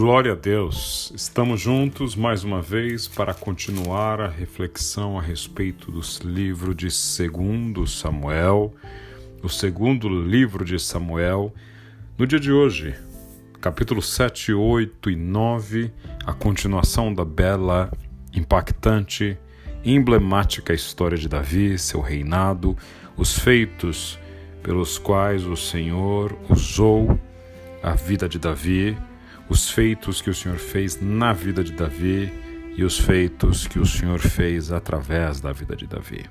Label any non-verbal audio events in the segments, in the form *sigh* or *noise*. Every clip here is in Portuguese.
Glória a Deus! Estamos juntos mais uma vez para continuar a reflexão a respeito do livro de segundo Samuel, o segundo livro de Samuel, no dia de hoje, capítulo 7, 8 e 9, a continuação da bela, impactante, emblemática história de Davi, seu reinado, os feitos pelos quais o Senhor usou a vida de Davi os feitos que o Senhor fez na vida de Davi e os feitos que o Senhor fez através da vida de Davi.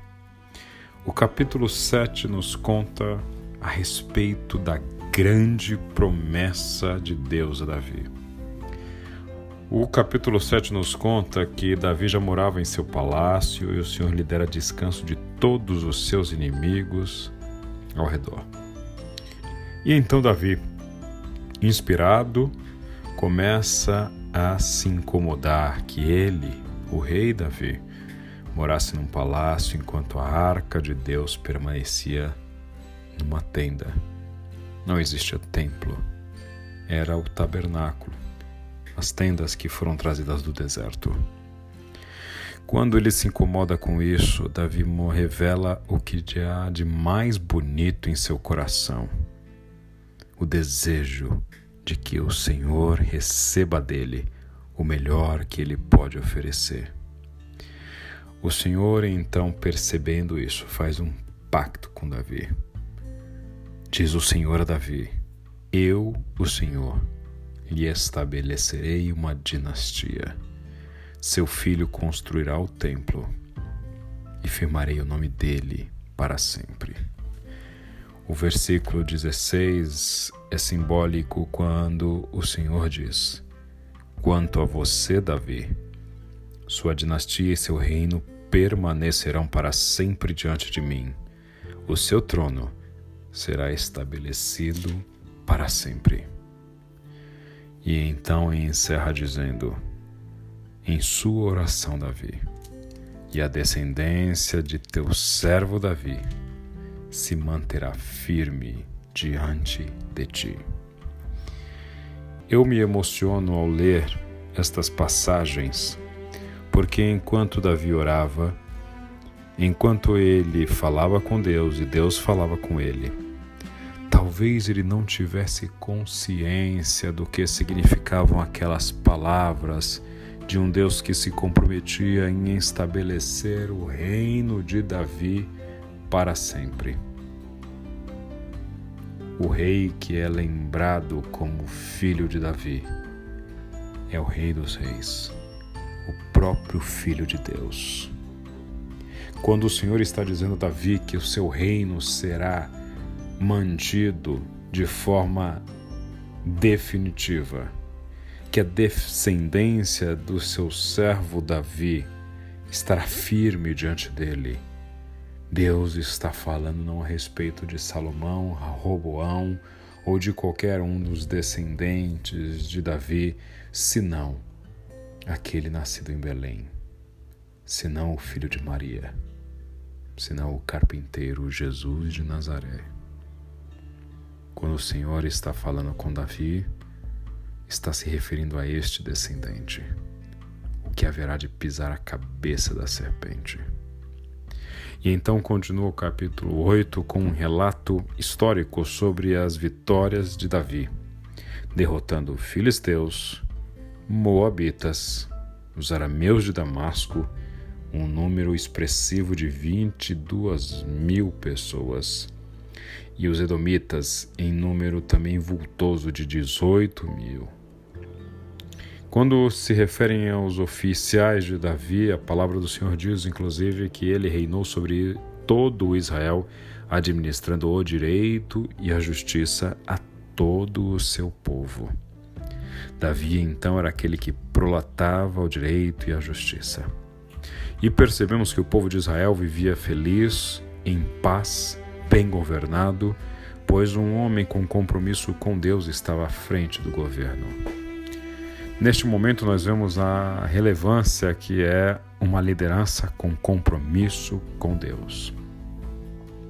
O capítulo 7 nos conta a respeito da grande promessa de Deus a Davi. O capítulo 7 nos conta que Davi já morava em seu palácio e o Senhor lhe dera descanso de todos os seus inimigos ao redor. E então Davi, inspirado começa a se incomodar que ele, o rei Davi, morasse num palácio enquanto a arca de Deus permanecia numa tenda. Não existia templo, era o tabernáculo, as tendas que foram trazidas do deserto. Quando ele se incomoda com isso, Davi revela o que há de mais bonito em seu coração: o desejo de que o Senhor receba dele o melhor que ele pode oferecer. O Senhor, então, percebendo isso, faz um pacto com Davi. Diz o Senhor a Davi: Eu, o Senhor, lhe estabelecerei uma dinastia. Seu filho construirá o templo e firmarei o nome dele para sempre. O versículo 16 é simbólico quando o Senhor diz: Quanto a você, Davi, sua dinastia e seu reino permanecerão para sempre diante de mim. O seu trono será estabelecido para sempre. E então encerra dizendo: Em sua oração, Davi, e a descendência de teu servo Davi se manterá firme diante de ti. Eu me emociono ao ler estas passagens, porque enquanto Davi orava, enquanto ele falava com Deus e Deus falava com ele, talvez ele não tivesse consciência do que significavam aquelas palavras de um Deus que se comprometia em estabelecer o reino de Davi para sempre. O rei que é lembrado como filho de Davi é o Rei dos Reis, o próprio Filho de Deus. Quando o Senhor está dizendo a Davi que o seu reino será mantido de forma definitiva, que a descendência do seu servo Davi estará firme diante dele Deus está falando não a respeito de Salomão, Roboão ou de qualquer um dos descendentes de Davi, senão aquele nascido em Belém, senão o filho de Maria, senão o carpinteiro Jesus de Nazaré. Quando o Senhor está falando com Davi, está se referindo a este descendente, o que haverá de pisar a cabeça da serpente. E então continua o capítulo 8 com um relato histórico sobre as vitórias de Davi, derrotando filisteus, moabitas, os arameus de Damasco, um número expressivo de 22 mil pessoas, e os edomitas, em número também vultoso de 18 mil. Quando se referem aos oficiais de Davi, a palavra do Senhor diz, inclusive, que ele reinou sobre todo Israel, administrando o direito e a justiça a todo o seu povo. Davi, então, era aquele que prolatava o direito e a justiça. E percebemos que o povo de Israel vivia feliz, em paz, bem governado, pois um homem com compromisso com Deus estava à frente do governo. Neste momento, nós vemos a relevância que é uma liderança com compromisso com Deus.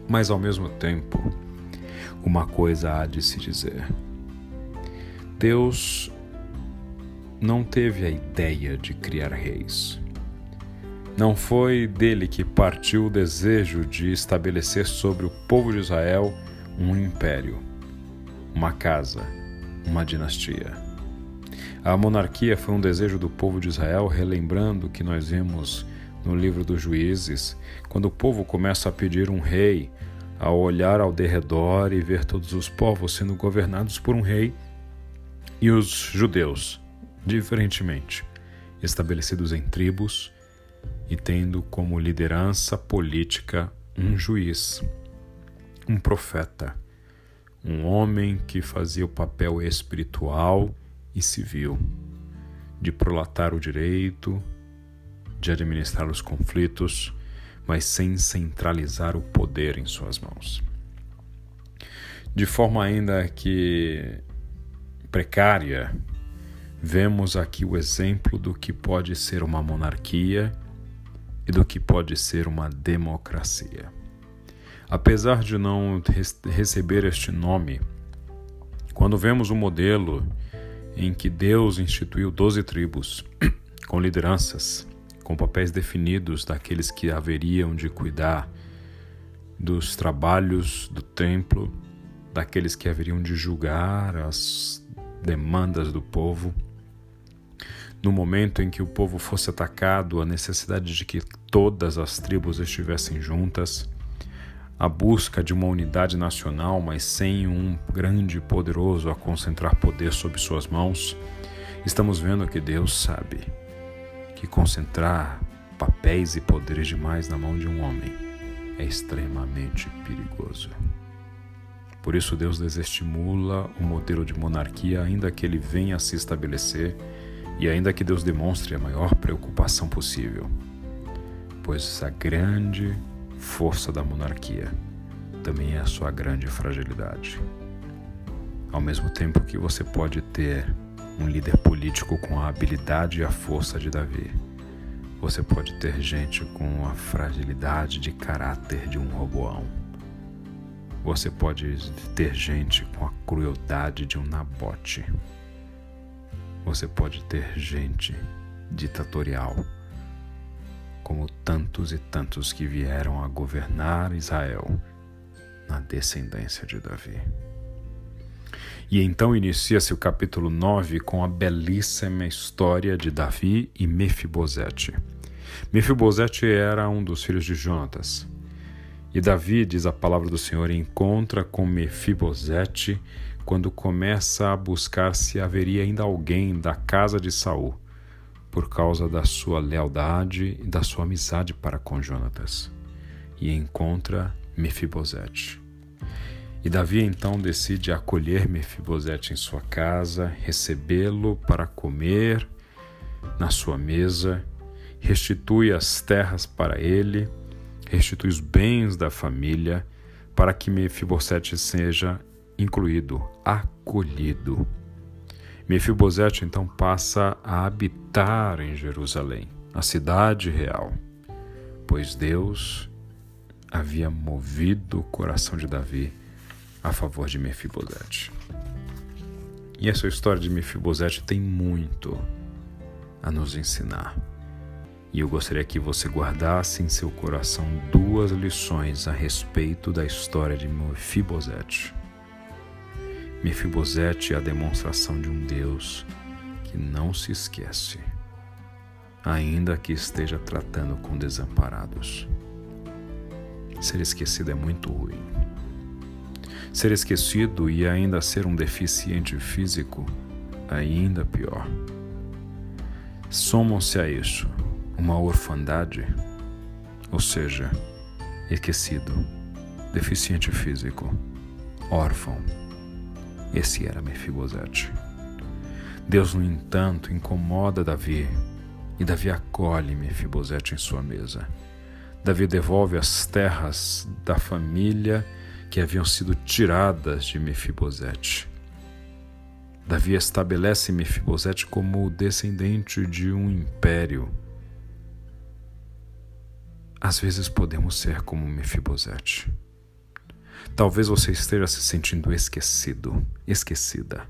Mas, ao mesmo tempo, uma coisa há de se dizer: Deus não teve a ideia de criar reis. Não foi dele que partiu o desejo de estabelecer sobre o povo de Israel um império, uma casa, uma dinastia. A monarquia foi um desejo do povo de Israel, relembrando que nós vimos no livro dos Juízes, quando o povo começa a pedir um rei, ao olhar ao derredor e ver todos os povos sendo governados por um rei, e os judeus, diferentemente, estabelecidos em tribos e tendo como liderança política um juiz, um profeta, um homem que fazia o papel espiritual e civil de prolatar o direito, de administrar os conflitos, mas sem centralizar o poder em suas mãos. De forma ainda que precária, vemos aqui o exemplo do que pode ser uma monarquia e do que pode ser uma democracia. Apesar de não receber este nome, quando vemos o modelo em que Deus instituiu doze tribos *clears throat* com lideranças, com papéis definidos daqueles que haveriam de cuidar dos trabalhos do templo, daqueles que haveriam de julgar as demandas do povo. No momento em que o povo fosse atacado, a necessidade de que todas as tribos estivessem juntas, a busca de uma unidade nacional, mas sem um grande e poderoso a concentrar poder sob suas mãos, estamos vendo que Deus sabe que concentrar papéis e poderes demais na mão de um homem é extremamente perigoso. Por isso, Deus desestimula o modelo de monarquia, ainda que ele venha a se estabelecer e ainda que Deus demonstre a maior preocupação possível, pois a grande força da monarquia também é a sua grande fragilidade. Ao mesmo tempo que você pode ter um líder político com a habilidade e a força de Davi. Você pode ter gente com a fragilidade de caráter de um Roboão. Você pode ter gente com a crueldade de um Nabote. Você pode ter gente ditatorial, como tantos e tantos que vieram a governar Israel na descendência de Davi. E então inicia-se o capítulo 9 com a belíssima história de Davi e Mefibosete. Mefibosete era um dos filhos de Jonatas. E Davi, diz a palavra do Senhor, encontra com Mefibosete quando começa a buscar se haveria ainda alguém da casa de Saul, por causa da sua lealdade e da sua amizade para com Jonatas. E encontra Mefibosete. E Davi então decide acolher Mefibosete em sua casa, recebê-lo para comer na sua mesa, restitui as terras para ele, restitui os bens da família, para que Mefibosete seja incluído, acolhido. Mefibosete então passa a habitar em Jerusalém, a cidade real, pois Deus havia movido o coração de Davi a favor de Mefibosete. E essa história de Mefibosete tem muito a nos ensinar. E eu gostaria que você guardasse em seu coração duas lições a respeito da história de Mefibosete. Mefibosete é a demonstração de um Deus que não se esquece, ainda que esteja tratando com desamparados. Ser esquecido é muito ruim. Ser esquecido e ainda ser um deficiente físico, ainda pior. Somam-se a isso uma orfandade, ou seja, esquecido, deficiente físico, órfão. Esse era Mefibosete. Deus, no entanto, incomoda Davi e Davi acolhe Mefibosete em sua mesa. Davi devolve as terras da família que haviam sido tiradas de Mefibosete. Davi estabelece Mefibosete como descendente de um império. Às vezes podemos ser como Mefibosete. Talvez você esteja se sentindo esquecido, esquecida.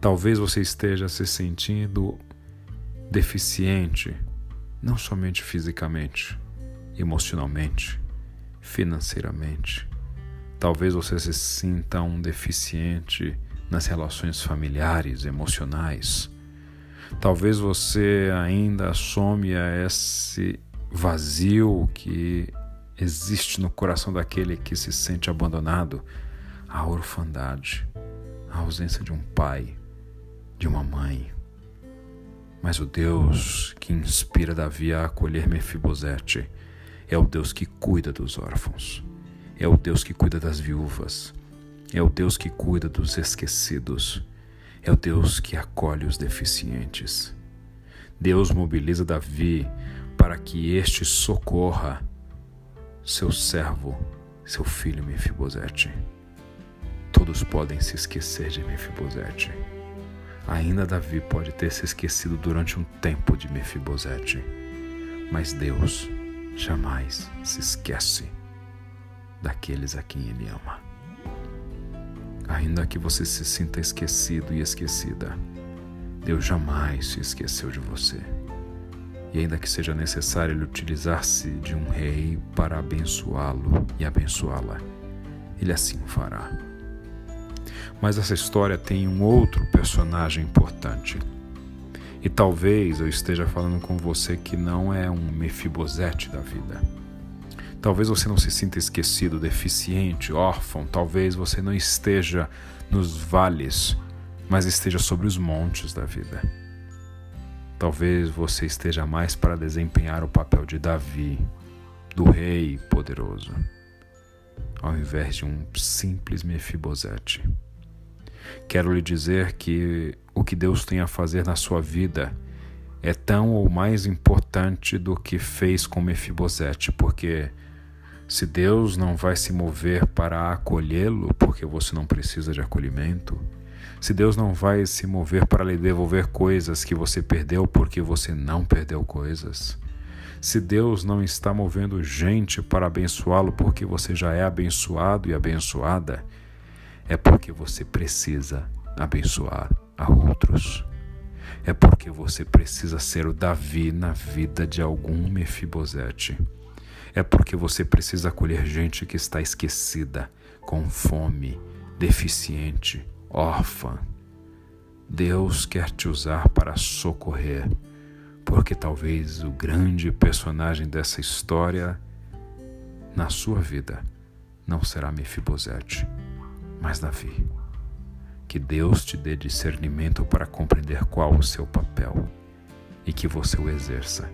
Talvez você esteja se sentindo deficiente, não somente fisicamente, emocionalmente, financeiramente. Talvez você se sinta um deficiente nas relações familiares, emocionais. Talvez você ainda some a esse vazio que existe no coração daquele que se sente abandonado, a orfandade, a ausência de um pai, de uma mãe. Mas o Deus que inspira Davi a acolher Mefibosete é o Deus que cuida dos órfãos, é o Deus que cuida das viúvas, é o Deus que cuida dos esquecidos, é o Deus que acolhe os deficientes. Deus mobiliza Davi para que este socorra seu servo, seu filho Mefibosete. Todos podem se esquecer de Mefibosete. Ainda Davi pode ter se esquecido durante um tempo de Mefibosete, mas Deus jamais se esquece daqueles a quem Ele ama. Ainda que você se sinta esquecido e esquecida, Deus jamais se esqueceu de você. E ainda que seja necessário ele utilizar-se de um rei para abençoá-lo e abençoá-la, ele assim fará. Mas essa história tem um outro personagem importante. E talvez eu esteja falando com você que não é um Mefibosete da vida. Talvez você não se sinta esquecido, deficiente, órfão, talvez você não esteja nos vales, mas esteja sobre os montes da vida. Talvez você esteja mais para desempenhar o papel de Davi, do rei poderoso, ao invés de um simples Mefibosete. Quero lhe dizer que o que Deus tem a fazer na sua vida é tão ou mais importante do que fez com Mefibosete, porque se Deus não vai se mover para acolhê-lo, porque você não precisa de acolhimento, se Deus não vai se mover para lhe devolver coisas que você perdeu porque você não perdeu coisas, se Deus não está movendo gente para abençoá-lo porque você já é abençoado e abençoada, é porque você precisa abençoar a outros. É porque você precisa ser o Davi na vida de algum Mefibosete. É porque você precisa acolher gente que está esquecida, com fome, deficiente, órfã. Deus quer te usar para socorrer, porque talvez o grande personagem dessa história na sua vida não será Mefibosete, mas Davi. Que Deus te dê discernimento para compreender qual o seu papel e que você o exerça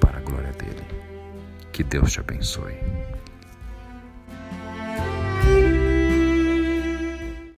para a glória dele. Que Deus te abençoe.